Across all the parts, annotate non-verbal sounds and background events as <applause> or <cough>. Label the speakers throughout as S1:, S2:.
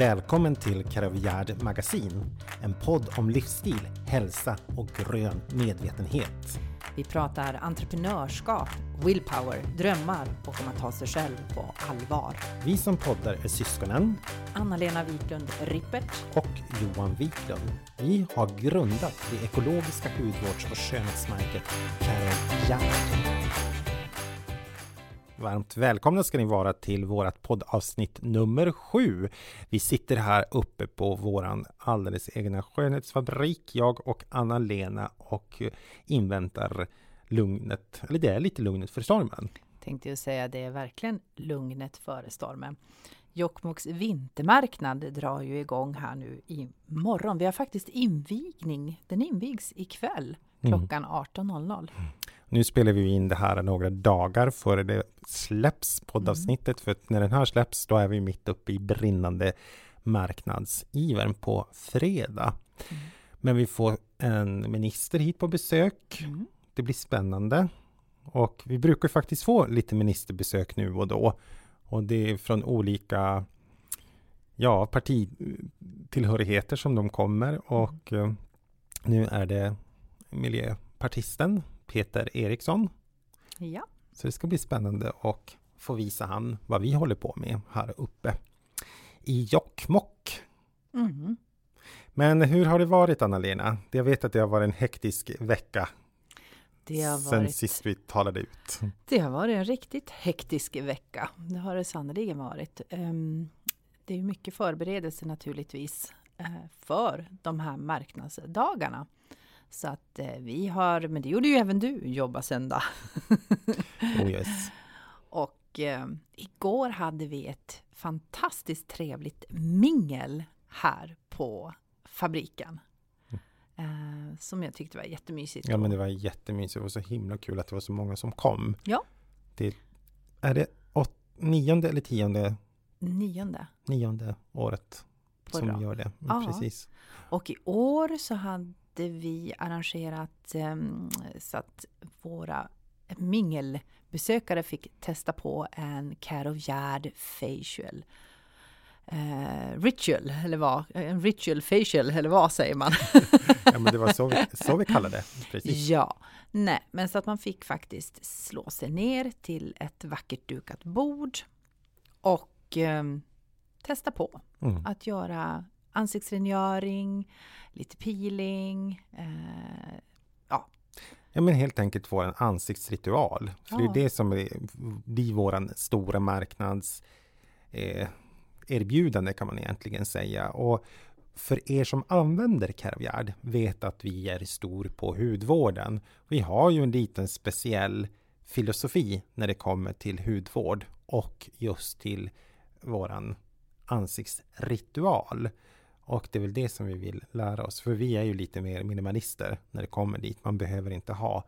S1: Välkommen till Karavjärd Magasin, en podd om livsstil, hälsa och grön medvetenhet.
S2: Vi pratar entreprenörskap, willpower, drömmar och om att ta sig själv på allvar.
S1: Vi som poddar är syskonen
S2: Anna-Lena Wiklund Rippert
S1: och Johan Wiklund. Vi har grundat det ekologiska hudvårds och skönhetsmärket Karavjärd. Varmt välkomna ska ni vara till vårt poddavsnitt nummer sju. Vi sitter här uppe på våran alldeles egna skönhetsfabrik, jag och Anna-Lena och inväntar lugnet, eller det är lite lugnet för stormen.
S2: Tänkte jag säga, det är verkligen lugnet före stormen. Jokkmokks vintermarknad drar ju igång här nu i morgon. Vi har faktiskt invigning. Den invigs ikväll klockan 18.00. Mm.
S1: Nu spelar vi in det här några dagar före det släpps poddavsnittet, mm. för när den här släpps, då är vi mitt uppe i brinnande marknadsivern på fredag. Mm. Men vi får en minister hit på besök. Mm. Det blir spännande. Och vi brukar faktiskt få lite ministerbesök nu och då. Och det är från olika ja, partitillhörigheter som de kommer. Och mm. nu är det miljöpartisten Peter Eriksson.
S2: Ja.
S1: Så det ska bli spännande att få visa han vad vi håller på med här uppe i Jokkmokk. Mm. Men hur har det varit Anna-Lena? Jag vet att det har varit en hektisk vecka det har sen varit, sist vi talade ut.
S2: Det har varit en riktigt hektisk vecka. Det har det sannerligen varit. Ehm, det är mycket förberedelse naturligtvis eh, för de här marknadsdagarna. Så att eh, vi har, men det gjorde ju även du, jobba söndag. <laughs>
S1: oh yes.
S2: Och eh, igår hade vi ett fantastiskt trevligt mingel här på fabriken. Mm. Eh, som jag tyckte var jättemysigt.
S1: Ja men det var jättemysigt. Det var så himla kul att det var så många som kom.
S2: Ja.
S1: Det, är det åt, nionde eller tionde?
S2: Nionde.
S1: Nionde året som bra. gör det. Ja. Precis.
S2: Och i år så hade hade vi arrangerat um, så att våra mingelbesökare fick testa på en Care of Yard facial. Uh, ritual, eller vad? En ritual facial, eller vad säger man?
S1: ja, men det var så vi, så vi kallade det. Precis.
S2: Ja, nej, men så att man fick faktiskt slå sig ner till ett vackert dukat bord och um, testa på mm. att göra ansiktsrengöring, lite peeling. Eh, ja.
S1: Ja men helt enkelt få en ansiktsritual. För ja. det är det som är, blir våran stora marknads eh, erbjudande kan man egentligen säga. Och för er som använder Caviard vet att vi är stor på hudvården. Vi har ju en liten speciell filosofi när det kommer till hudvård och just till våran ansiktsritual. Och det är väl det som vi vill lära oss. För vi är ju lite mer minimalister när det kommer dit. Man behöver inte ha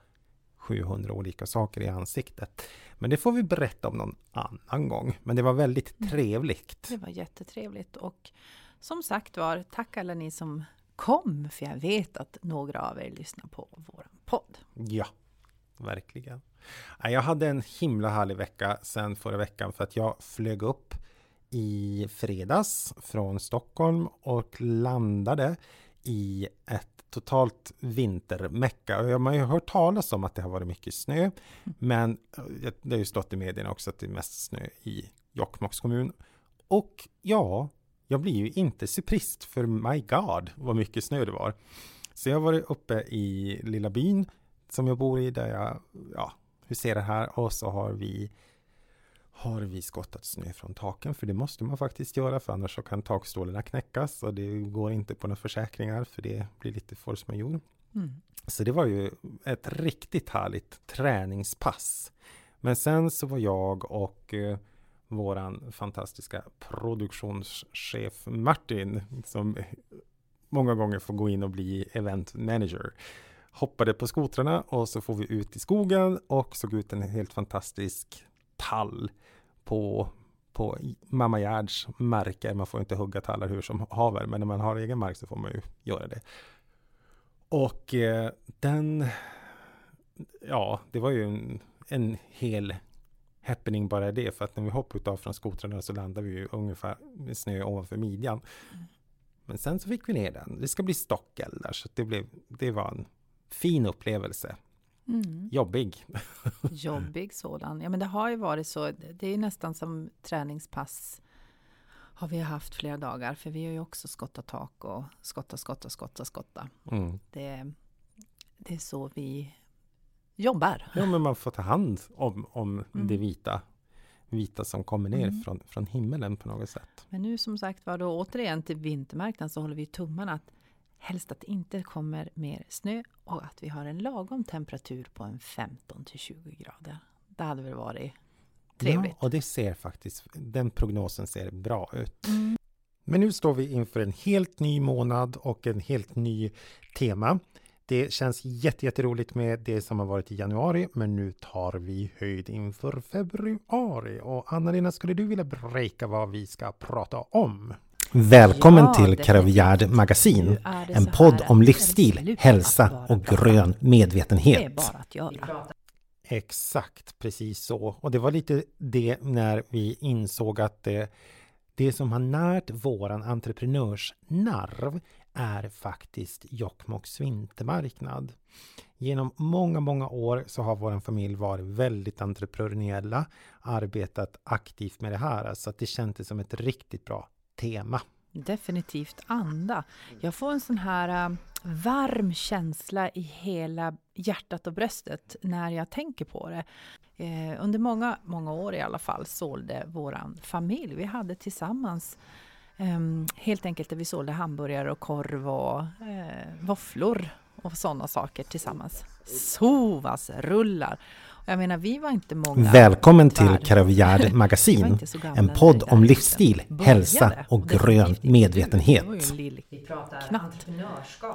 S1: 700 olika saker i ansiktet. Men det får vi berätta om någon annan gång. Men det var väldigt mm. trevligt.
S2: Det var jättetrevligt. Och som sagt var, tack alla ni som kom. För jag vet att några av er lyssnar på vår podd.
S1: Ja, verkligen. Jag hade en himla härlig vecka sen förra veckan för att jag flög upp i fredags från Stockholm och landade i ett totalt vintermecka. Och man har ju hört talas om att det har varit mycket snö, men eh, det har ju stått i medierna också att det är mest snö i Jokkmokks kommun. Och ja, jag blir ju inte surprist för my God vad mycket snö det var. Så jag har varit uppe i lilla byn som jag bor i där jag ja, huserar här och så har vi har vi skottat snö från taken, för det måste man faktiskt göra, för annars så kan takstålarna knäckas och det går inte på några försäkringar, för det blir lite force majeure. Mm. Så det var ju ett riktigt härligt träningspass. Men sen så var jag och eh, våran fantastiska produktionschef Martin, som många gånger får gå in och bli event manager, hoppade på skotrarna och så får vi ut i skogen och såg ut en helt fantastisk tall på, på Mamma Gerds marker. Man får inte hugga tallar hur som haver, men när man har egen mark så får man ju göra det. Och eh, den, ja, det var ju en, en hel happening bara det, för att när vi hoppade av från skotrarna så landade vi ju ungefär med snö ovanför midjan. Mm. Men sen så fick vi ner den. Det ska bli stockeldar, så det, blev, det var en fin upplevelse. Mm. Jobbig.
S2: Jobbig sådan. Ja, men det har ju varit så. Det är nästan som träningspass har vi haft flera dagar, för vi har ju också skottat tak och skotta, skotta, skotta, skotta. Mm. Det, det är så vi jobbar.
S1: Ja, men man får ta hand om, om mm. det vita vita som kommer ner mm. från, från himmelen på något sätt.
S2: Men nu som sagt var då återigen till vintermarknaden så håller vi tummarna att helst att det inte kommer mer snö och att vi har en lagom temperatur på en 15 till 20 grader. Det hade väl varit trevligt.
S1: Ja, och det ser faktiskt, den prognosen ser bra ut. Mm. Men nu står vi inför en helt ny månad och en helt ny tema. Det känns jätteroligt med det som har varit i januari, men nu tar vi höjd inför februari. Och Anna-Lena, skulle du vilja breaka vad vi ska prata om? Välkommen ja, till Karavjärd Magasin, en podd om livsstil, hälsa och grön medvetenhet. Exakt, precis så. Och det var lite det när vi insåg att det, det som har närt våran entreprenörsnerv är faktiskt Jokkmokks vintermarknad. Genom många, många år så har vår familj varit väldigt entreprenöriella, arbetat aktivt med det här, så att det kändes som ett riktigt bra tema.
S2: Definitivt anda. Jag får en sån här äh, varm känsla i hela hjärtat och bröstet när jag tänker på det. Eh, under många, många år i alla fall sålde våran familj. Vi hade tillsammans um, helt enkelt där vi sålde hamburgare och korv och uh, våfflor och sådana saker tillsammans. Sovas rullar jag menar, vi var inte många.
S1: Välkommen till Karavjärd <laughs> Magasin, en podd om livsstil, hälsa och grön medvetenhet.
S2: Knappt.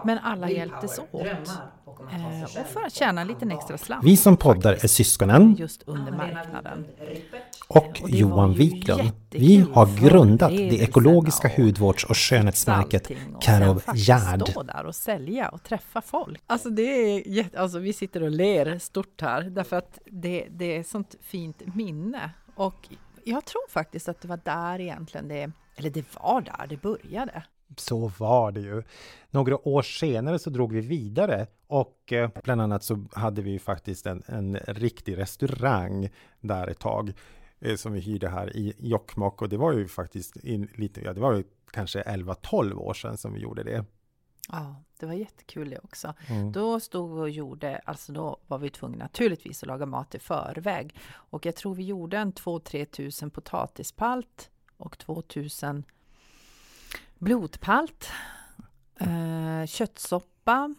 S2: Men alla hjälptes åt. Eh, och för att tjäna en liten extra slant.
S1: Vi som poddar är syskonen. Just under marknaden. Och Johan Wiklund. Vi har grundat det ekologiska hudvårds och skönhetsmärket Karavjärd.
S2: stå där och sälja och träffa folk. Alltså det är jätte, alltså vi sitter och ler stort här därför att det, det är sånt fint minne. Och jag tror faktiskt att det var där egentligen det, eller det var där det började.
S1: Så var det ju. Några år senare så drog vi vidare och eh, bland annat så hade vi faktiskt en, en riktig restaurang där ett tag som vi hyrde här i Jokkmokk och det var ju faktiskt in, lite, ja, det var ju kanske 11-12 år sedan som vi gjorde det.
S2: Ja, det var jättekul det också. Mm. Då stod vi och gjorde, alltså då var vi tvungna naturligtvis att laga mat i förväg. Och jag tror vi gjorde en 2-3 tusen potatispalt och 2 tusen blodpalt, eh, köttsoppa,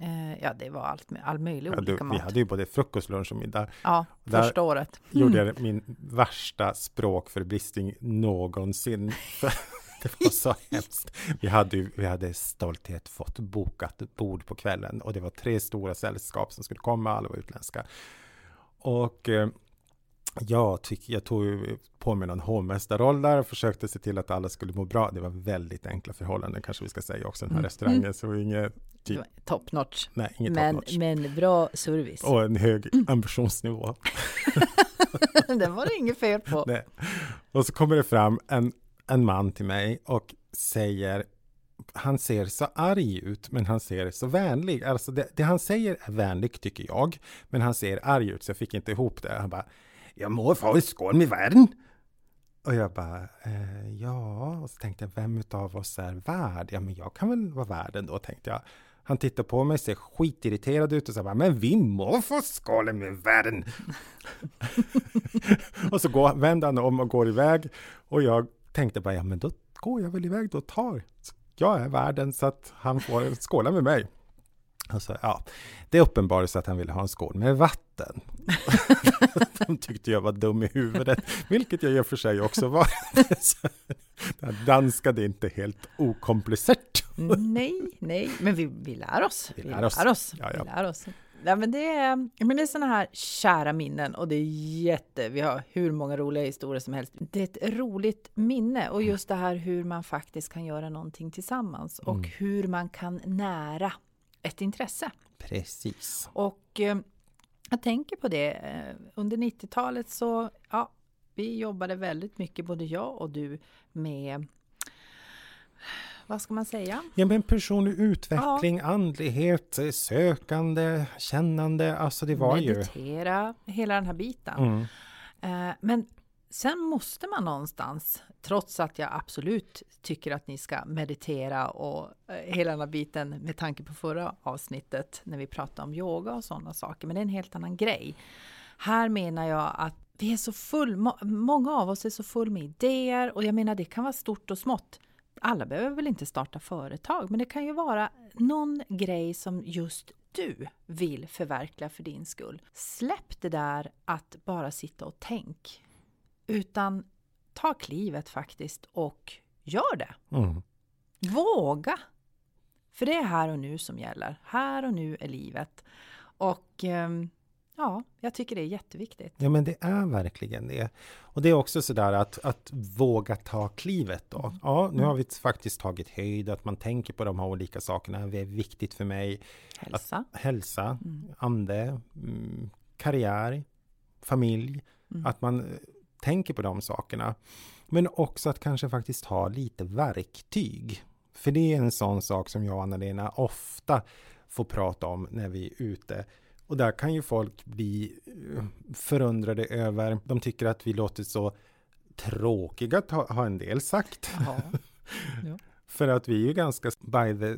S2: eh, ja det var allt all möjlig ja, olika
S1: du,
S2: mat.
S1: Vi hade ju både frukost, lunch och middag.
S2: Ja, Där första året.
S1: Mm. gjorde jag min värsta språkförbistring någonsin. <laughs> det var så hemskt. Vi hade, vi hade stolthet fått bokat bord på kvällen och det var tre stora sällskap som skulle komma, alla var utländska. Och eh, jag, tyck, jag tog på mig någon hovmästarroll där och försökte se till att alla skulle må bra. Det var väldigt enkla förhållanden kanske vi ska säga också, den här mm. restaurangen. Mm. Så inget
S2: typ, top notch.
S1: Nej, inget
S2: men,
S1: top notch.
S2: Men bra service.
S1: Och en hög mm. <laughs> ambitionsnivå. <laughs>
S2: den var det inget fel på.
S1: Nej. Och så kommer det fram en en man till mig och säger han ser så arg ut, men han ser så vänlig. Alltså det, det, han säger är vänligt tycker jag, men han ser arg ut så jag fick inte ihop det. Han bara, jag må få skål med världen. Och jag bara, eh, ja, och så tänkte jag, vem av oss är värd? Ja, men jag kan väl vara värden då, tänkte jag. Han tittar på mig, ser skitirriterad ut och så bara, men vi må få skålen med världen. <laughs> och så går, vänder han om och går iväg och jag tänkte bara, ja men då går jag väl iväg då och tar. Jag är värden så att han får skåla med mig. Alltså, ja, det uppenbarade sig att han ville ha en skål med vatten. <laughs> De tyckte jag var dum i huvudet, vilket jag i och för sig också var. <laughs> Danskade inte helt okomplicerat.
S2: nej, nej, men vi, vi lär oss. Vi lär oss. Vi lär oss. Ja, ja. Vi lär oss. Ja, men det, är, men det är sådana här kära minnen och det är jätte, vi har hur många roliga historier som helst. Det är ett roligt minne och just det här hur man faktiskt kan göra någonting tillsammans och mm. hur man kan nära ett intresse.
S1: Precis.
S2: Och eh, Jag tänker på det. eh, Under 90-talet så, ja, vi jobbade väldigt mycket, både jag och du, med vad ska man säga?
S1: Ja, men personlig utveckling, andlighet, eh, sökande, kännande, alltså det var ju...
S2: Meditera, hela den här biten.
S1: Mm.
S2: Eh, Men sen måste man någonstans, trots att jag absolut tycker att ni ska meditera och eh, hela den här biten med tanke på förra avsnittet när vi pratade om yoga och sådana saker, men det är en helt annan grej. Här menar jag att vi är så full, må- många av oss är så full med idéer och jag menar det kan vara stort och smått. Alla behöver väl inte starta företag, men det kan ju vara någon grej som just du vill förverkliga för din skull. Släpp det där att bara sitta och tänk, utan ta klivet faktiskt och gör det.
S1: Mm.
S2: Våga! För det är här och nu som gäller. Här och nu är livet. Och ehm, ja, jag tycker det är jätteviktigt.
S1: Ja, men det är verkligen det. Och det är också sådär att, att våga ta klivet då. Ja, nu har vi faktiskt tagit höjd, att man tänker på de här olika sakerna. Det är viktigt för mig.
S2: Hälsa.
S1: Hälsa, ande, mm, karriär, familj. Att man tänker på de sakerna. Men också att kanske faktiskt ha lite verktyg. För det är en sån sak som jag och Anna-Lena ofta får prata om när vi är ute. Och där kan ju folk bli eh, förundrade över, de tycker att vi låter så tråkiga, har en del sagt.
S2: Ja. <laughs>
S1: För att vi är ju ganska by the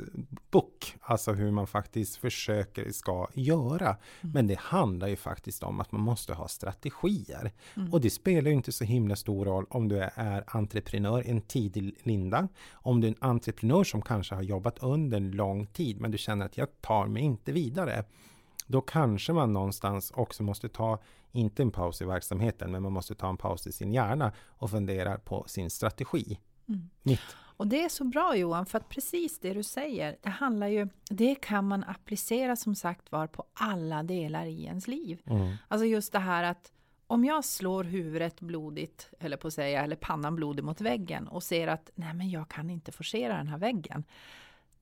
S1: book, alltså hur man faktiskt försöker ska göra. Men det handlar ju faktiskt om att man måste ha strategier. Och det spelar ju inte så himla stor roll om du är entreprenör, en tidig linda. Om du är en entreprenör som kanske har jobbat under en lång tid, men du känner att jag tar mig inte vidare. Då kanske man någonstans också måste ta, inte en paus i verksamheten, men man måste ta en paus i sin hjärna och fundera på sin strategi. Mitt
S2: Och det är så bra Johan, för att precis det du säger, det handlar ju, det kan man applicera som sagt var på alla delar i ens liv.
S1: Mm.
S2: Alltså just det här att om jag slår huvudet blodigt, eller på att säga, eller pannan blodig mot väggen och ser att nej men jag kan inte forcera den här väggen.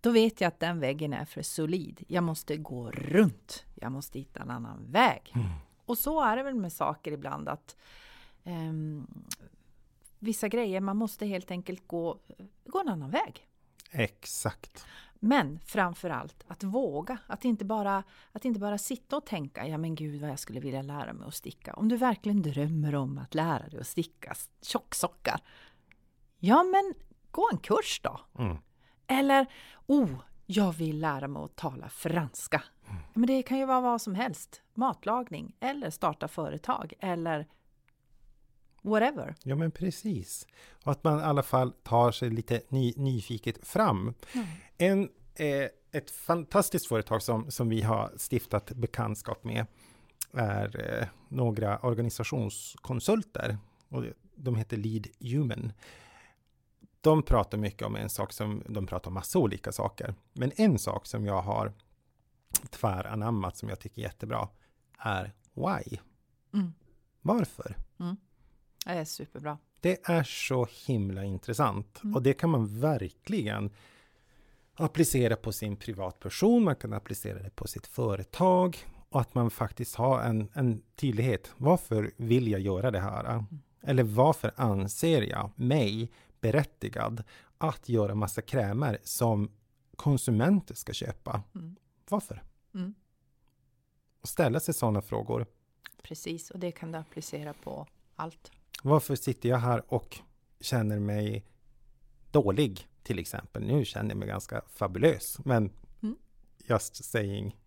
S2: Då vet jag att den väggen är för solid. Jag måste gå runt. Jag måste hitta en annan väg. Och så är det väl med saker ibland att ehm, vissa grejer, man måste helt enkelt gå, gå en annan väg.
S1: Exakt.
S2: Men framför allt att våga, att inte, bara, att inte bara sitta och tänka, ja men gud vad jag skulle vilja lära mig att sticka. Om du verkligen drömmer om att lära dig att sticka tjocksockar, ja men gå en kurs då.
S1: Mm.
S2: Eller, oh, jag vill lära mig att tala franska. Ja, Men det kan ju vara vad som helst, matlagning eller starta företag eller whatever.
S1: Ja, men precis. Och att man i alla fall tar sig lite ny, nyfiket fram. En, eh, ett fantastiskt företag som, som vi har stiftat bekantskap med är eh, några organisationskonsulter. Och de heter Lead Human. De pratar mycket om en sak som, de pratar om massa olika saker. Men en sak som jag har tväranammat som jag tycker är jättebra är why.
S2: Mm.
S1: Varför?
S2: Det är superbra.
S1: Det är så himla intressant och det kan man verkligen applicera på sin privatperson, man kan applicera det på sitt företag och att man faktiskt har en, en tydlighet. Varför vill jag göra det här? Eller varför anser jag mig berättigad att göra massa krämer som konsumenter ska köpa? Varför?
S2: Mm.
S1: Och ställa sig sådana frågor.
S2: Precis, och det kan du applicera på allt.
S1: Varför sitter jag här och känner mig dålig till exempel? Nu känner jag mig ganska fabulös, men
S2: Mm.
S1: just saying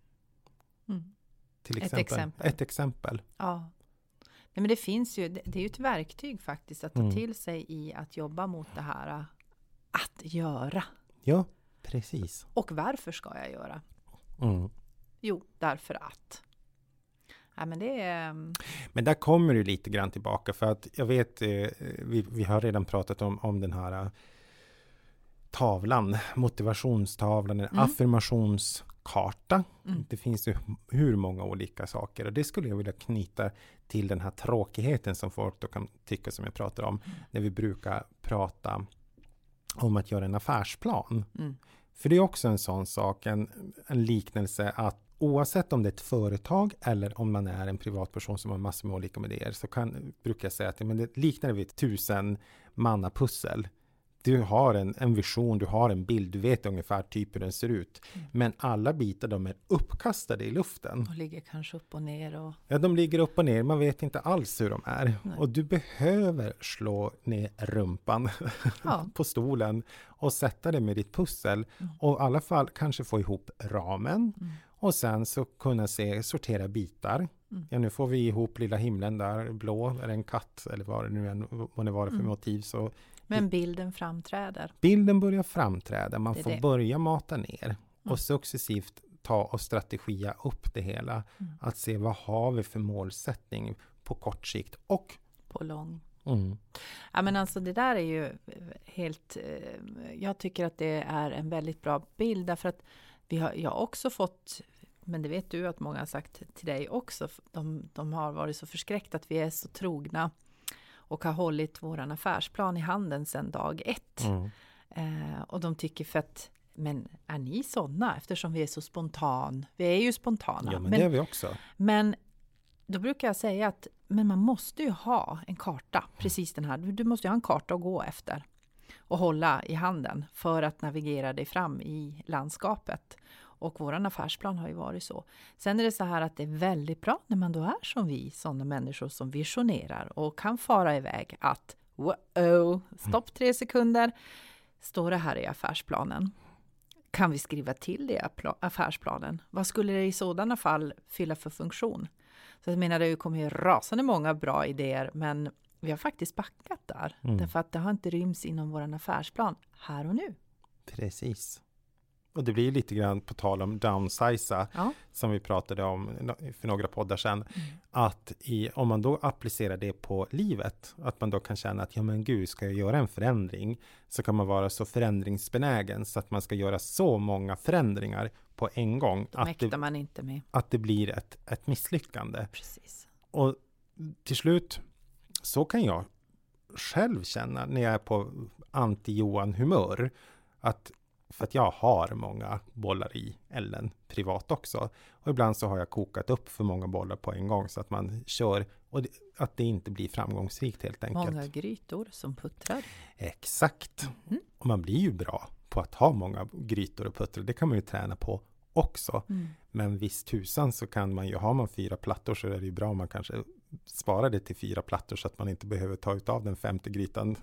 S2: Mm.
S1: till
S2: Ett
S1: exempel.
S2: exempel.
S1: Ett exempel.
S2: Ja. Nej, men det finns ju, det det är ju ett verktyg faktiskt att ta
S1: Mm.
S2: till sig i att jobba mot det här äh, att göra.
S1: Ja, precis.
S2: Och varför ska jag göra?
S1: Mm.
S2: Jo, därför att. Ja, men det är... mm,
S1: Men där kommer du lite grann tillbaka för att jag vet, eh, vi, vi har redan pratat om, om den här eh, tavlan, motivationstavlan, en
S2: Mm.
S1: affirmationskarta.
S2: Mm.
S1: Det finns ju hur många olika saker och det skulle jag vilja knyta till den här tråkigheten som folk då kan tycka som jag pratar om när vi brukar prata om att göra en affärsplan.
S2: Mm.
S1: För det är också en sån sak, en, en liknelse att oavsett om det är ett företag eller om man är en privatperson som har massor med olika idéer så kan, brukar jag säga att men det liknar vid ett tusen manna pussel. Du har en, en vision, du har en bild, du vet ungefär typ hur den ser ut. Mm. Men alla bitar de är uppkastade i luften.
S2: Och ligger kanske upp och ner. Och...
S1: Ja, de ligger upp och ner. Man vet inte alls hur de är. Nej. Och du behöver slå ner rumpan ja. <laughs> på stolen och sätta det med ditt pussel. Mm. Och i alla fall kanske få ihop ramen. Mm. Och sen så kunna se, sortera bitar. Mm. Ja, nu får vi ihop lilla himlen där, blå, det en katt eller vad det nu än vad det var för mm. motiv. Så
S2: men bilden framträder?
S1: Bilden börjar framträda, man får det. börja mata ner mm. och successivt ta och strategia upp det hela. Mm. Att se vad har vi för målsättning på kort sikt och
S2: på lång. Mm. Ja men alltså det där är ju helt, eh, jag tycker att det är en väldigt bra bild därför att vi har, jag har också fått men det vet du att många har sagt till dig också. De, de har varit så förskräckta att vi är så trogna och har hållit våran affärsplan i handen sedan dag ett. Mm. Eh, och de tycker för att men är ni sådana eftersom vi är så spontan? Vi är ju spontana.
S1: Ja, men, men det är vi också.
S2: Men då brukar jag säga att men man måste ju ha en karta, precis den här. Du måste ju ha en karta att gå efter och hålla i handen för att navigera dig fram i landskapet. Och våran affärsplan har ju varit så. Sen är det så här att det är väldigt bra när man då är som vi, sådana människor som visionerar och kan fara iväg att wow, stopp tre sekunder. Står det här i affärsplanen? Kan vi skriva till det i affärsplanen? Vad skulle det i sådana fall fylla för funktion? Så jag menar, det kommer ju rasande många bra idéer, men vi har faktiskt backat där. Mm. Därför att det har inte ryms inom vår affärsplan här och nu.
S1: Precis. Och det blir lite grann på tal om downsiza ja. som vi pratade om för några poddar sedan. Mm. Att i, om man då applicerar det på livet, att man då kan känna att ja men gud, ska jag göra en förändring så kan man vara så förändringsbenägen så att man ska göra så många förändringar på en gång.
S2: Då att det, man inte med.
S1: Att det blir ett, ett misslyckande.
S2: Precis.
S1: Och till slut, så kan jag själv känna när jag är på anti-Johan humör. Att för att jag har många bollar i elden privat också. Och ibland så har jag kokat upp för många bollar på en gång så att man kör och det, att det inte blir framgångsrikt helt enkelt.
S2: Många grytor som puttrar.
S1: Exakt. Mm. Och man blir ju bra på att ha många grytor och puttrar. Det kan man ju träna på också. Mm. Men visst tusan så kan man ju, har man fyra plattor så är det ju bra om man kanske sparar det till fyra plattor så att man inte behöver ta ut av den femte grytan. <laughs>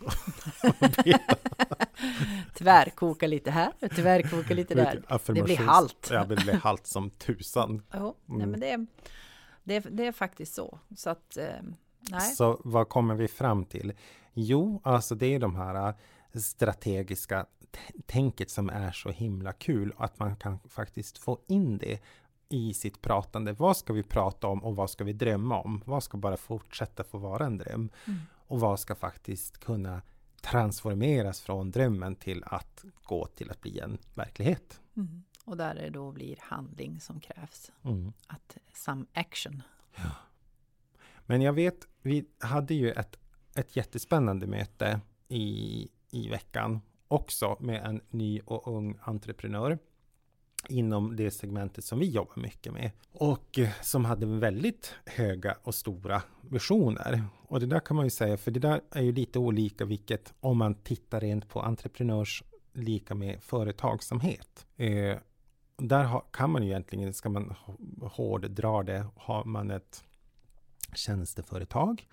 S2: tyvärr koka lite här, tyvärr koka lite där. Det blir halt.
S1: Ja, det blir halt som tusan.
S2: Oh, mm. nej, men det, det, det är faktiskt så. Så att, eh, nej.
S1: Så vad kommer vi fram till? Jo, alltså det är de här äh, strategiska tänket som är så himla kul att man kan faktiskt få in det i sitt pratande. Vad ska vi prata om och vad ska vi drömma om? Vad ska bara fortsätta få vara en dröm? Mm. Och vad ska faktiskt kunna transformeras från drömmen till att gå till att bli en verklighet.
S2: Mm. Och där det då blir handling som krävs. Mm. Att some action. Ja.
S1: Men jag vet, vi hade ju ett, ett jättespännande möte i, i veckan också med en ny och ung entreprenör inom det segmentet som vi jobbar mycket med och eh, som hade väldigt höga och stora visioner. Och det där kan man ju säga, för det där är ju lite olika vilket om man tittar rent på entreprenörs lika med företagsamhet. Eh, där ha, kan man ju egentligen, ska man hårddra det, har man ett tjänsteföretag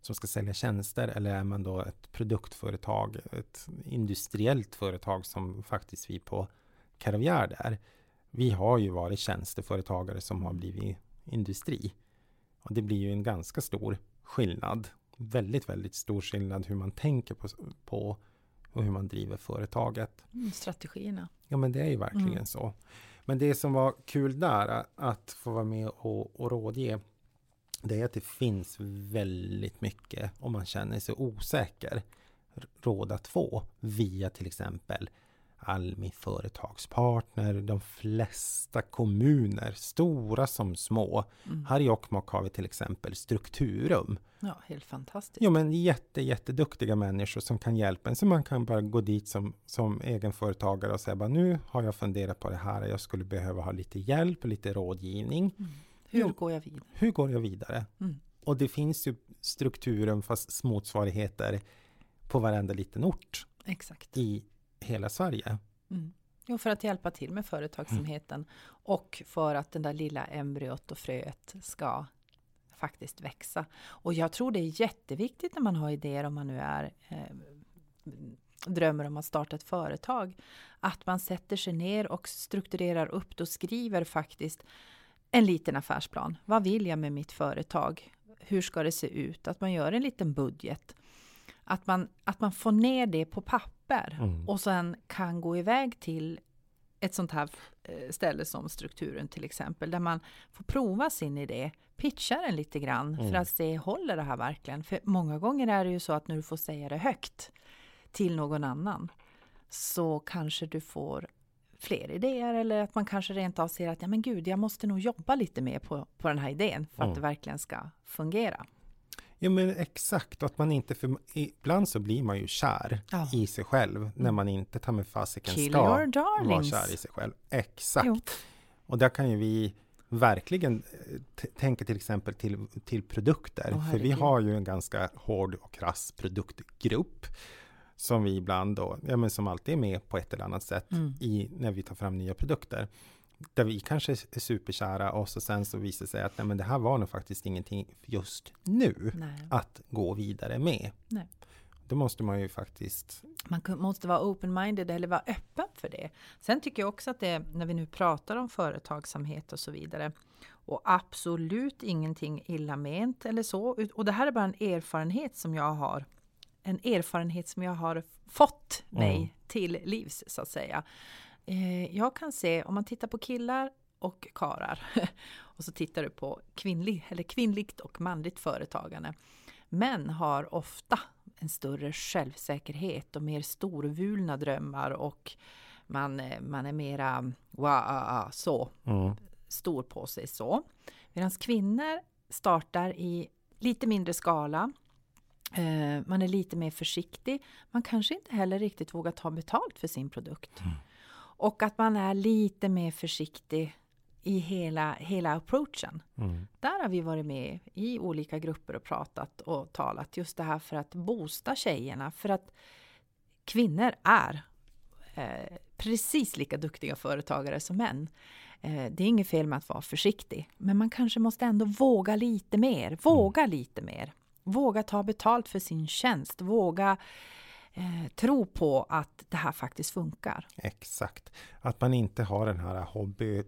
S1: som ska sälja tjänster eller är man då ett produktföretag, ett industriellt företag som faktiskt vi på Caravagär är. Vi har ju varit tjänsteföretagare som har blivit industri. Och det blir ju en ganska stor skillnad. Väldigt, väldigt stor skillnad hur man tänker på, på och hur man driver företaget.
S2: Mm, strategierna.
S1: Ja, men det är ju verkligen mm. så. Men det som var kul där, att få vara med och, och rådge, det är att det finns väldigt mycket om man känner sig osäker råd att få via till exempel Almi Företagspartner, de flesta kommuner, stora som små.
S2: Mm.
S1: Här i Jokkmokk har vi till exempel Strukturum.
S2: Ja, helt fantastiskt.
S1: Jo men jätte, jätteduktiga människor som kan hjälpa en. Så man kan bara gå dit som, som egenföretagare och säga bara nu har jag funderat på det här, jag skulle behöva ha lite hjälp och lite rådgivning.
S2: Mm. Hur
S1: Jo.
S2: går jag vidare?
S1: Hur går jag vidare?
S2: Mm.
S1: Och det finns ju strukturen fast motsvarigheter på varenda liten ort
S2: Exakt.
S1: i hela Sverige.
S2: Mm. Jo, för att hjälpa till med företagsamheten och för att den där lilla embryot och fröet ska faktiskt växa. Och jag tror det är jätteviktigt när man har idéer om man nu är eh, drömmer om att starta ett företag. Att man sätter sig ner och strukturerar upp det och skriver faktiskt en liten affärsplan. Vad vill jag med mitt företag? Hur ska det se ut? Att man gör en liten budget. Att man, att man får ner det på papper
S1: Mm.
S2: och sen kan gå iväg till ett sånt här eh, ställe som strukturen till exempel, där man får prova sin idé, pitcha den lite grann för
S1: Mm.
S2: att se, håller det här verkligen? För många gånger är det ju så att när du får säga det högt till någon annan, så kanske du får fler idéer eller att man kanske rent av ser att ja, men gud, jag måste nog jobba lite mer på, på den här idén för att
S1: Mm.
S2: det verkligen ska fungera.
S1: Ja men exakt, att man inte, för ibland så blir man ju kär
S2: Ja.
S1: i sig själv när man inte tar med fasiken
S2: Kill
S1: ska vara kär i sig själv. Exakt.
S2: Jo.
S1: Och där kan ju vi verkligen eh, tänka till exempel till, till produkter.
S2: Åh,
S1: för vi har ju en ganska hård och krass produktgrupp som vi ibland då, ja men som alltid är med på ett eller annat sätt
S2: Mm.
S1: i, när vi tar fram nya produkter. Där vi kanske är superkära och så sen så visar det sig att nej, men det här var nog faktiskt ingenting just nu
S2: Nej.
S1: att gå vidare med.
S2: Nej.
S1: Då måste man ju faktiskt,
S2: Man måste vara open-minded eller vara öppen för det. Sen tycker jag också att det, när vi nu pratar om företagsamhet och så vidare, och absolut ingenting illa ment eller så, och det här är bara en erfarenhet som jag har, en erfarenhet som jag har fått mig
S1: Mm.
S2: till livs så att säga. Eh, jag kan se, om man tittar på killar och karar <laughs> och så tittar du på kvinnlig, eller kvinnligt och manligt företagande. Män har ofta en större självsäkerhet och mer storvulna drömmar och man, eh, man är mera wow, så
S1: mm,
S2: stor på sig så. Medan kvinnor startar i lite mindre skala. Eh, man är lite mer försiktig. Man kanske inte heller riktigt vågar ta betalt för sin produkt. Och att man är lite mer försiktig i hela, hela approachen.
S1: mm,
S2: Där har vi varit med i olika grupper och pratat och talat just det här för att boosta tjejerna. För att kvinnor är eh, precis lika duktiga företagare som män. Eh, det är inget fel med att vara försiktig, men man kanske måste ändå våga lite mer. Våga lite mer. Våga ta betalt för sin tjänst. Våga eh, tro på att det här faktiskt funkar.
S1: exakt. Att man inte har den här hobby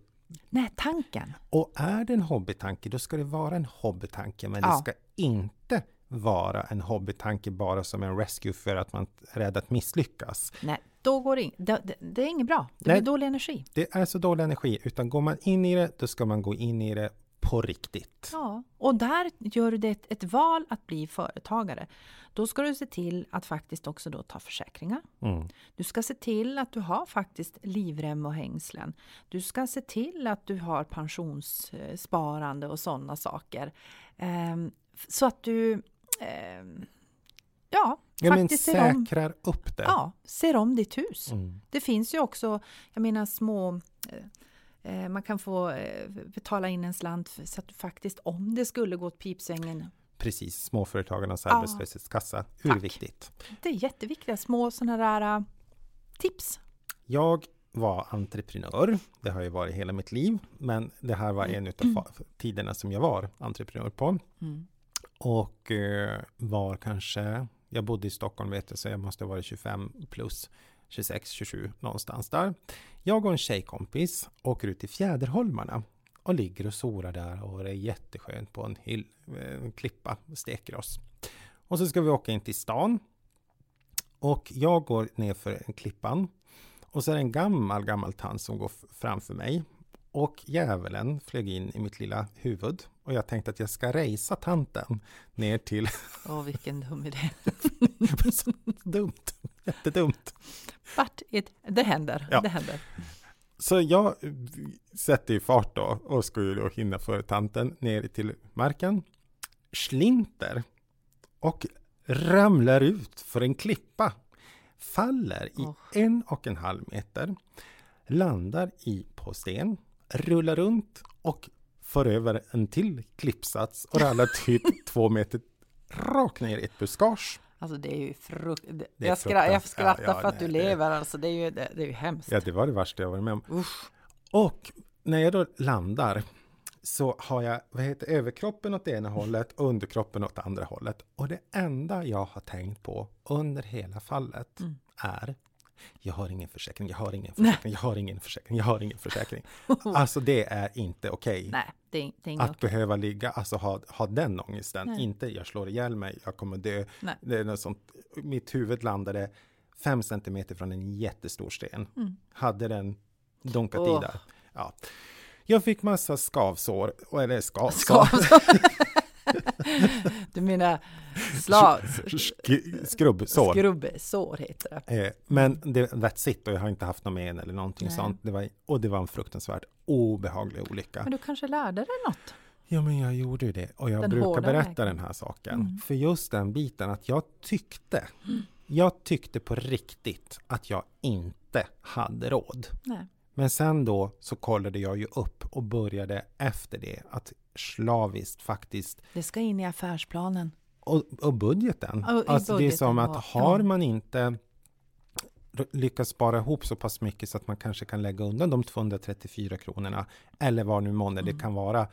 S2: Nej, tanken.
S1: Och är det en hobbytanke, då ska det vara en hobbytanke, men
S2: Ja.
S1: det ska inte vara en hobbytanke bara som en rescue för att man är rädd att misslyckas.
S2: Nej, då går det, in, det, det, är inget bra. Det
S1: Nej.
S2: blir dålig energi.
S1: Det är så dålig energi, utan går man in i det, då ska man gå in i det på riktigt.
S2: Ja, och där gör du det ett, ett val att bli företagare. Då ska du se till att faktiskt också då ta försäkringar.
S1: Mm.
S2: Du ska se till att du har faktiskt livrem och hängslen. Du ska se till att du har pensionssparande och sådana saker. Ehm, så att du ehm, ja,
S1: Ja, men
S2: faktiskt ser om,
S1: säkrar upp det.
S2: ja, ser om ditt hus.
S1: Mm.
S2: Det finns ju också, jag menar små eh, man kan få eh, betala in en slant så att faktiskt, om det skulle gå åt pipsvängen,
S1: Precis, småföretagarnas
S2: Ja.
S1: arbetslöshetskassa.
S2: Tack.
S1: Urviktigt.
S2: det är jätteviktiga små sådana där eh, tips.
S1: Jag var entreprenör. Det har ju varit hela mitt liv, men det här var en av fa- tiderna som jag var entreprenör på.
S2: Mm.
S1: Och eh, var kanske, jag bodde i Stockholm vet jag, så jag måste ha varit 25 plus 26, 27 någonstans där. Jag och en tjejkompis åker ut till Fjäderholmarna och ligger och solar där och det är jätteskönt på en, hill, eh, en klippa, steker oss. Och så ska vi åka in till stan. Och jag går ner för en klippan och så är det en gammal, gammal tant som går framför mig. Och djävulen flög in i mitt lilla huvud. Och jag tänkte att jag ska rejsa tanten ner till...
S2: Åh, vilken dum idé. <laughs>
S1: så dumt. Jättedumt.
S2: But it, det händer.
S1: Ja.
S2: Det händer.
S1: Så jag sätter i fart då och skulle då hinna före tanten ner till marken. Slinter och ramlar ut för en klippa. Faller i
S2: Åh.
S1: en och en halv meter. Landar i på sten. Rullar runt och får över en till klippsats och ramlar typ <laughs> två meter rakt ner i ett buskage.
S2: Alltså det är ju frukt... det-
S1: Det är
S2: jag, skra, jag skrattar
S1: Ja, ja,
S2: för att du
S1: nej, det-
S2: lever. Alltså det är ju, det, det är ju hemskt.
S1: Ja, det var det värsta jag varit med om.
S2: Usch.
S1: Och när jag då landar så har jag vad heter, överkroppen åt det ena hållet och underkroppen åt det andra hållet. Och det enda jag har tänkt på under hela fallet
S2: Mm.
S1: är jag har ingen försäkring, jag har ingen försäkring, jag har ingen försäkring, jag har ingen försäkring. Alltså det är inte okej.
S2: Nej, det är, det är
S1: Att behöva ligga, alltså ha, ha den ångesten.
S2: Nej.
S1: Inte jag slår ihjäl mig, jag kommer dö.
S2: Nej.
S1: Det är något sånt. Mitt huvud landade fem centimeter från en jättestor sten.
S2: Mm.
S1: Hade den dunkat
S2: Åh.
S1: i där. Ja. Jag fick massa skavsår, eller skav,
S2: Skav. <laughs> <laughs> Du menar slav...
S1: sk- skrubbsår.
S2: Skrubbsår heter det.
S1: Eh, Men det, that's it och jag har inte haft någon men eller någonting
S2: Nej.
S1: sånt. Det var, och det var en fruktansvärt obehaglig olycka.
S2: Men du kanske lärde dig något?
S1: Ja, men jag gjorde ju det och jag
S2: Den
S1: brukar berätta
S2: vägen.
S1: den här saken.
S2: Mm.
S1: För just den biten att jag tyckte, jag tyckte på riktigt att jag inte hade råd.
S2: Nej.
S1: Men sen då så kollade jag ju upp och började efter det att slaviskt faktiskt
S2: Det ska in i affärsplanen.
S1: och, och budgeten.
S2: I
S1: alltså det är
S2: budgeten
S1: som att har man inte lyckats spara ihop så pass mycket så att man kanske kan lägga undan de 234 kronorna eller vad nu månne
S2: Mm.
S1: det kan vara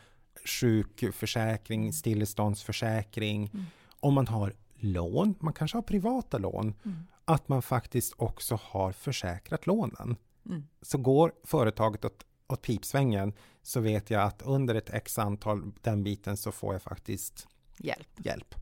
S1: sjukförsäkring, stilleståndsförsäkring.
S2: Mm.
S1: Om man har lån, man kanske har privata lån,
S2: Mm.
S1: att man faktiskt också har försäkrat lånen.
S2: Mm.
S1: Så går företaget åt, åt pipsvängen så vet jag att under ett x antal den biten så får jag faktiskt
S2: Hjälp.
S1: hjälp.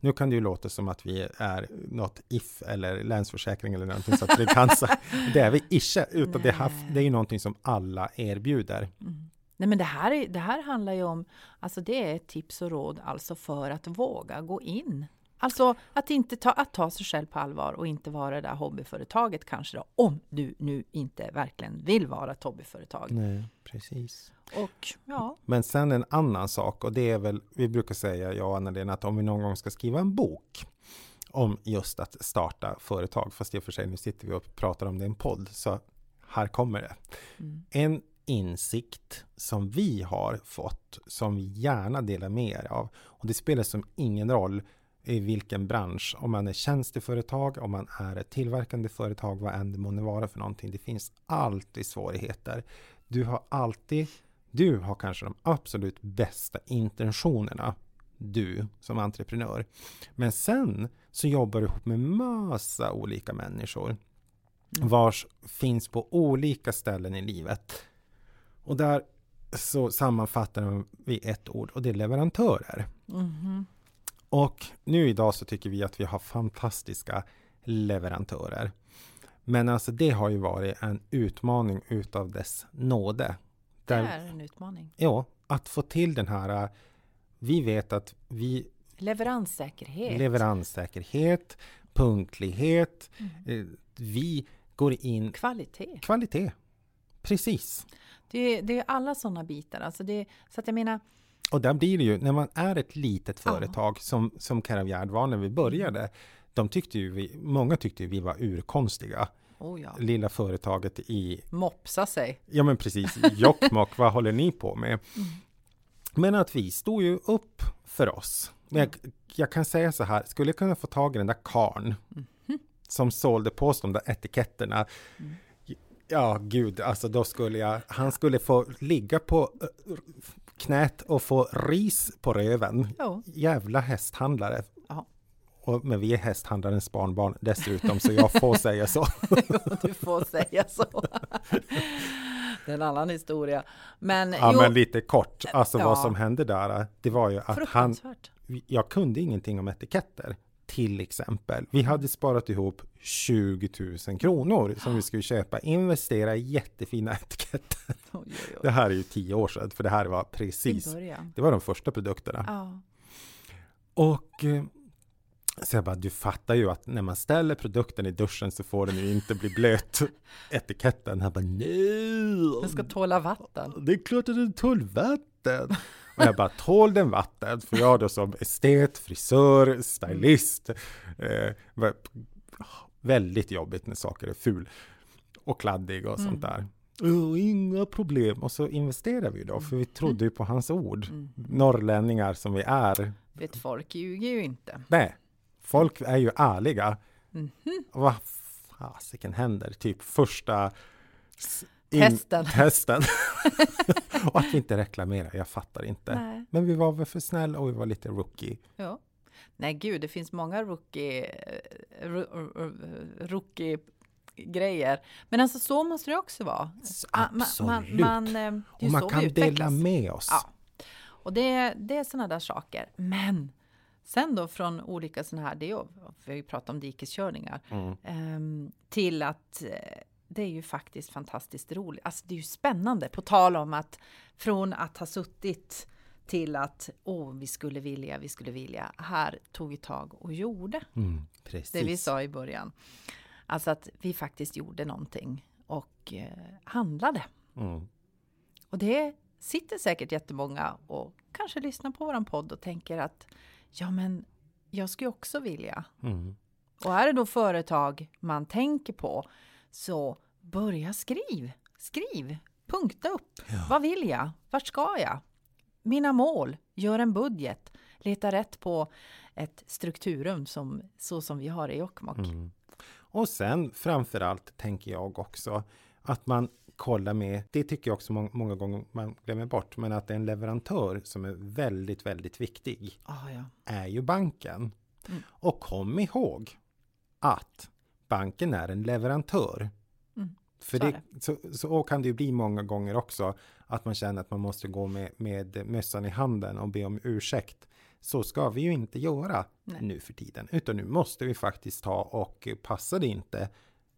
S1: Nu kan det ju låta som att vi är något If eller Länsförsäkring eller någonting så att det så. <laughs> Det är vi inte, utan det,
S2: Nej.
S1: det är ju någonting som alla erbjuder.
S2: Mm. Nej men det här, är, det här handlar ju om, alltså det är tips och råd alltså för att våga gå in. Alltså att inte ta, att ta sig själv på allvar och inte vara det där hobbyföretaget kanske då, om du nu inte verkligen vill vara ett hobbyföretag.
S1: Nej, precis.
S2: Och ja,
S1: Men sen en annan sak och det är väl, vi brukar säga, jag och Anna-Lena, att om vi någon gång ska skriva en bok om just att starta företag, fast i och för sig nu sitter vi och pratar om det i en podd, så här kommer det.
S2: mm.
S1: En insikt som vi har fått, som vi gärna delar med er av. Och det spelar som ingen roll i vilken bransch, om man är tjänsteföretag, om man är ett tillverkande företag, vad än det månde vara för någonting. Det finns alltid svårigheter. Du har alltid, du har kanske de absolut bästa intentionerna, du som entreprenör. Men sen så jobbar du ihop med massa olika människor vars finns på olika ställen i livet. Och där så sammanfattar vi ett ord och det är leverantörer.
S2: Mhm.
S1: Och nu idag så tycker vi att vi har fantastiska leverantörer. Men alltså det har ju varit en utmaning utav dess nåde.
S2: det
S1: Där,
S2: är en utmaning.
S1: ja, att få till den här, vi vet att vi
S2: Leveranssäkerhet.
S1: leveranssäkerhet, punktlighet,
S2: Mm.
S1: eh, vi går in
S2: Kvalitet.
S1: kvalitet. Precis.
S2: Det är, det är alla sådana bitar. Alltså det, så att jag menar,
S1: Och där blir det ju, när man är ett litet företag som, som Caravgard var när vi började, de tyckte ju vi, många tyckte ju vi var urkonstiga.
S2: oh ja,
S1: Lilla företaget i,
S2: mopsa sig.
S1: ja men precis, <laughs> Jokkmokk, vad håller ni på med?
S2: Mm.
S1: Men att vi stod ju upp för oss. Men jag, jag kan säga så här, skulle jag kunna få tag i den där karn som sålde på oss de där etiketterna.
S2: Mm.
S1: Ja, gud, alltså då skulle jag, han skulle få ligga på knät och få ris på röven.
S2: Ja.
S1: Jävla hästhandlare.
S2: Ja.
S1: Och, men vi är hästhandlarens barnbarn dessutom, så jag får säga så. <laughs>
S2: Du får säga så. Det är en annan historia. Men,
S1: Ja,
S2: jo,
S1: men lite kort, alltså
S2: Ja.
S1: vad som hände där, det var ju att han, jag kunde ingenting om etiketter. Till exempel, vi hade sparat ihop 20 000 kronor som vi skulle köpa, investera i jättefina etiketter. <laughs>
S2: Oj, oj,
S1: Det
S2: oj.
S1: här är ju tio år sedan, för det här var precis, det var de första produkterna.
S2: Ja.
S1: Och eh, Så jag bara, du fattar ju att när man ställer produkten i duschen så får den ju inte bli blöt. <laughs> Etiketten. Han bara, nej.
S2: Den ska tåla vatten.
S1: Det är klart att den tål vatten. Och jag bara, tål den vatten? För jag då som estet, frisör, stylist. Eh, väldigt jobbigt när saker är ful och kladdig och sånt där. "Åh, inga problem. Och så investerade vi då, för vi trodde ju på hans ord. Norrlänningar som vi är.
S2: Vet folk ljuger ju inte.
S1: Nej, folk är ju ärliga.
S2: Mhm.
S1: Vad fasiken händer? Typ första
S2: Testen. <laughs>
S1: testen. <laughs> och att vi inte reklamerar, jag fattar inte.
S2: Nej.
S1: Men vi var väl för snälla och vi var lite rookie.
S2: Ja. Nej, gud, det finns många rookie, eh, ro- ro- rookie grejer. Men alltså så måste det också vara. Ah, man-
S1: absolut.
S2: Man, man, eh, är ju
S1: Och man kan dela med oss.
S2: Ja. Och det, det är sådana där saker. Men sen då från olika sådana här, det är ju, vi pratat om dikeskörningar,
S1: Mm.
S2: ehm, till att eh, det är ju faktiskt fantastiskt roligt. Alltså det är ju spännande, på tal om att från att ha suttit till att åh, vi skulle vilja, vi skulle vilja. Här tog vi tag och gjorde
S1: Mm,
S2: det vi sa i början. Alltså att vi faktiskt gjorde någonting och eh, handlade.
S1: Mm.
S2: Och det sitter säkert jättemånga och kanske lyssnar på våran podd och tänker att ja, men jag skulle också vilja.
S1: Mm.
S2: Och är det då företag man tänker på så börja skriv. Skriv, punkta upp. Vad vill jag? Vart ska jag? Mina mål. Gör en budget. Leta rätt på ett strukturrum som, så som vi har i Jokkmokk.
S1: Mm. Och sen framför allt tänker jag också att man kollar med, det tycker jag också må- många gånger man glömmer bort, men att en leverantör som är väldigt, väldigt viktig,
S2: Ah, ja.
S1: är ju banken.
S2: Mm.
S1: Och kom ihåg att banken är en leverantör.
S2: Mm,
S1: För
S2: så är
S1: det, så, så kan det ju bli många gånger också att man känner att man måste gå med, med mössan i handen och be om ursäkt. Så ska vi ju inte göra
S2: Nej.
S1: nu för tiden, utan nu måste vi faktiskt ta och passar det inte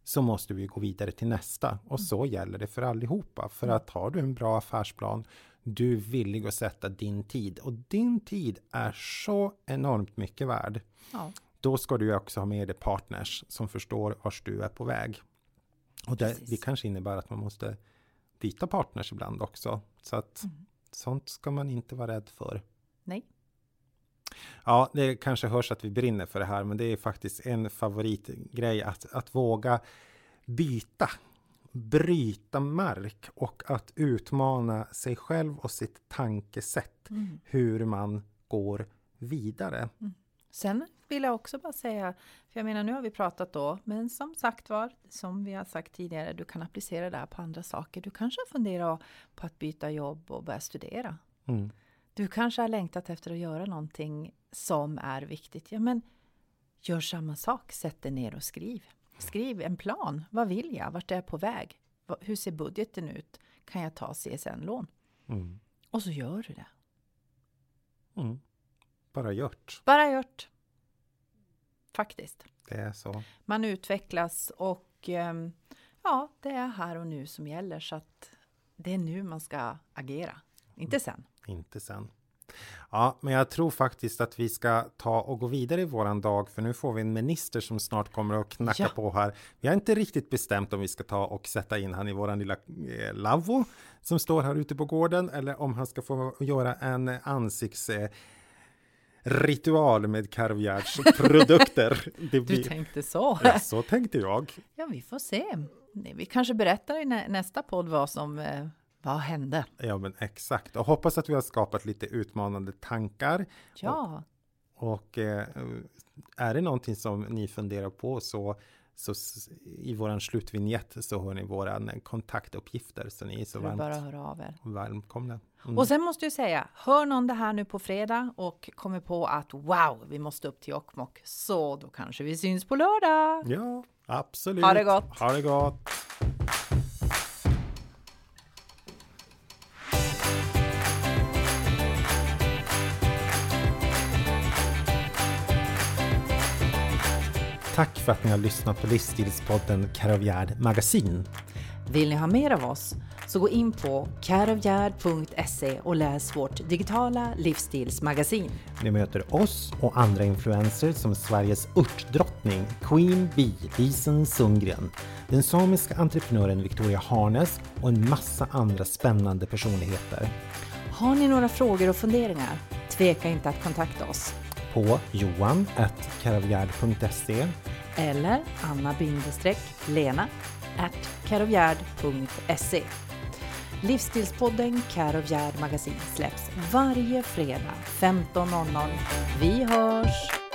S1: så måste vi gå vidare till nästa och så gäller det för allihopa. För att har du en bra affärsplan, du är villig att sätta din tid och din tid är så enormt mycket värd.
S2: Ja.
S1: Då ska du också ha med dig partners som förstår vars du är på väg. Och det, det kanske innebär att man måste byta partners ibland också. Så att sånt ska man inte vara rädd för.
S2: Nej.
S1: Ja, det kanske hörs att vi brinner för det här, men det är faktiskt en favoritgrej att, att våga byta, bryta mark och att utmana sig själv och sitt tankesätt,
S2: Mm.
S1: hur man går vidare.
S2: Sen vill jag också bara säga, för jag menar nu har vi pratat då, men som sagt var, som vi har sagt tidigare, du kan applicera det här på andra saker. Du kanske funderar på att byta jobb och börja studera.
S1: Mm.
S2: Du kanske har längtat efter att göra någonting som är viktigt. Ja, men gör samma sak. Sätt dig ner och skriv. Skriv en plan. Vad vill jag? Vart är jag på väg? Hur ser budgeten ut? Kan jag ta CSN-lån?
S1: Mm.
S2: Och så gör du det.
S1: Mm. Bara gjort.
S2: Bara gjort. Faktiskt.
S1: Det är så.
S2: Man utvecklas och ehm, ja, det är här och nu som gäller. Så att det är nu man ska agera. Inte sen.
S1: Inte sen. Ja, men jag tror faktiskt att vi ska ta och gå vidare i våran dag, för nu får vi en minister som snart kommer att knacka
S2: Ja.
S1: på här. Vi har inte riktigt bestämt om vi ska ta och sätta in han i våran lilla eh, lavvo som står här ute på gården, eller om han ska få göra en ansikts eh, ritual med <laughs> Det
S2: Du
S1: blir...
S2: tänkte så.
S1: Ja, så tänkte jag.
S2: Ja, vi får se. Vi kanske berättar i nä nästa podd vad som eh, vad hände.
S1: Ja, men exakt. Och hoppas att vi har skapat lite utmanande tankar.
S2: Ja,
S1: Och eh, är det någonting som ni funderar på så, så i våran slutvinjett så har ni våran kontaktuppgifter så ni är så varmt
S2: bara höra av er.
S1: välkomna. Mm.
S2: Och sen måste jag säga, hör någon det här nu på fredag och kommer på att wow, vi måste upp till Jokkmokk, så då kanske vi syns på lördag.
S1: Ja, absolut.
S2: Ha det gott.
S1: Ha det gott. Tack för att ni har lyssnat på Livsstilspodden Karavjärd Magasin.
S2: Vill ni ha mer av oss så gå in på careofgerd.se och läs vårt digitala livsstilsmagasin.
S1: Ni möter oss och andra influencers som Sveriges örtdrottning Queen Bee Lisen Sundgren, den samiska entreprenören Victoria Harnes och en massa andra spännande personligheter.
S2: Har ni några frågor och funderingar? Tveka inte att kontakta oss.
S1: På johan.karavgard.se
S2: Eller anna-lena at Livsstilspodden Karovgärd Magasin släpps varje fredag 15.00. Vi hörs!